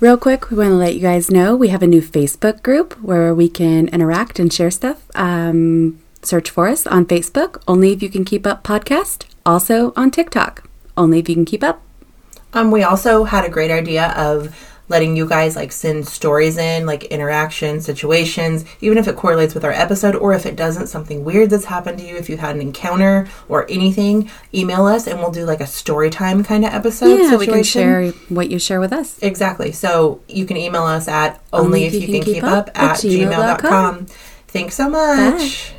Real quick, we want to let you guys know we have a new Facebook group where we can interact and share stuff. Um, search for us on Facebook, Only If You Can Keep Up Podcast. Also on TikTok, Only If You Can Keep Up. Um, we also had a great idea of letting you guys like send stories in, like interaction situations, even if it correlates with our episode or if it doesn't, something weird that's happened to you, if you've had an encounter or anything, email us and we'll do like a story time kind of episode. Yeah, we can share what you share with us. Exactly. So you can email us at Only only if you can keep up at gmail.com. Thanks so much. Bye.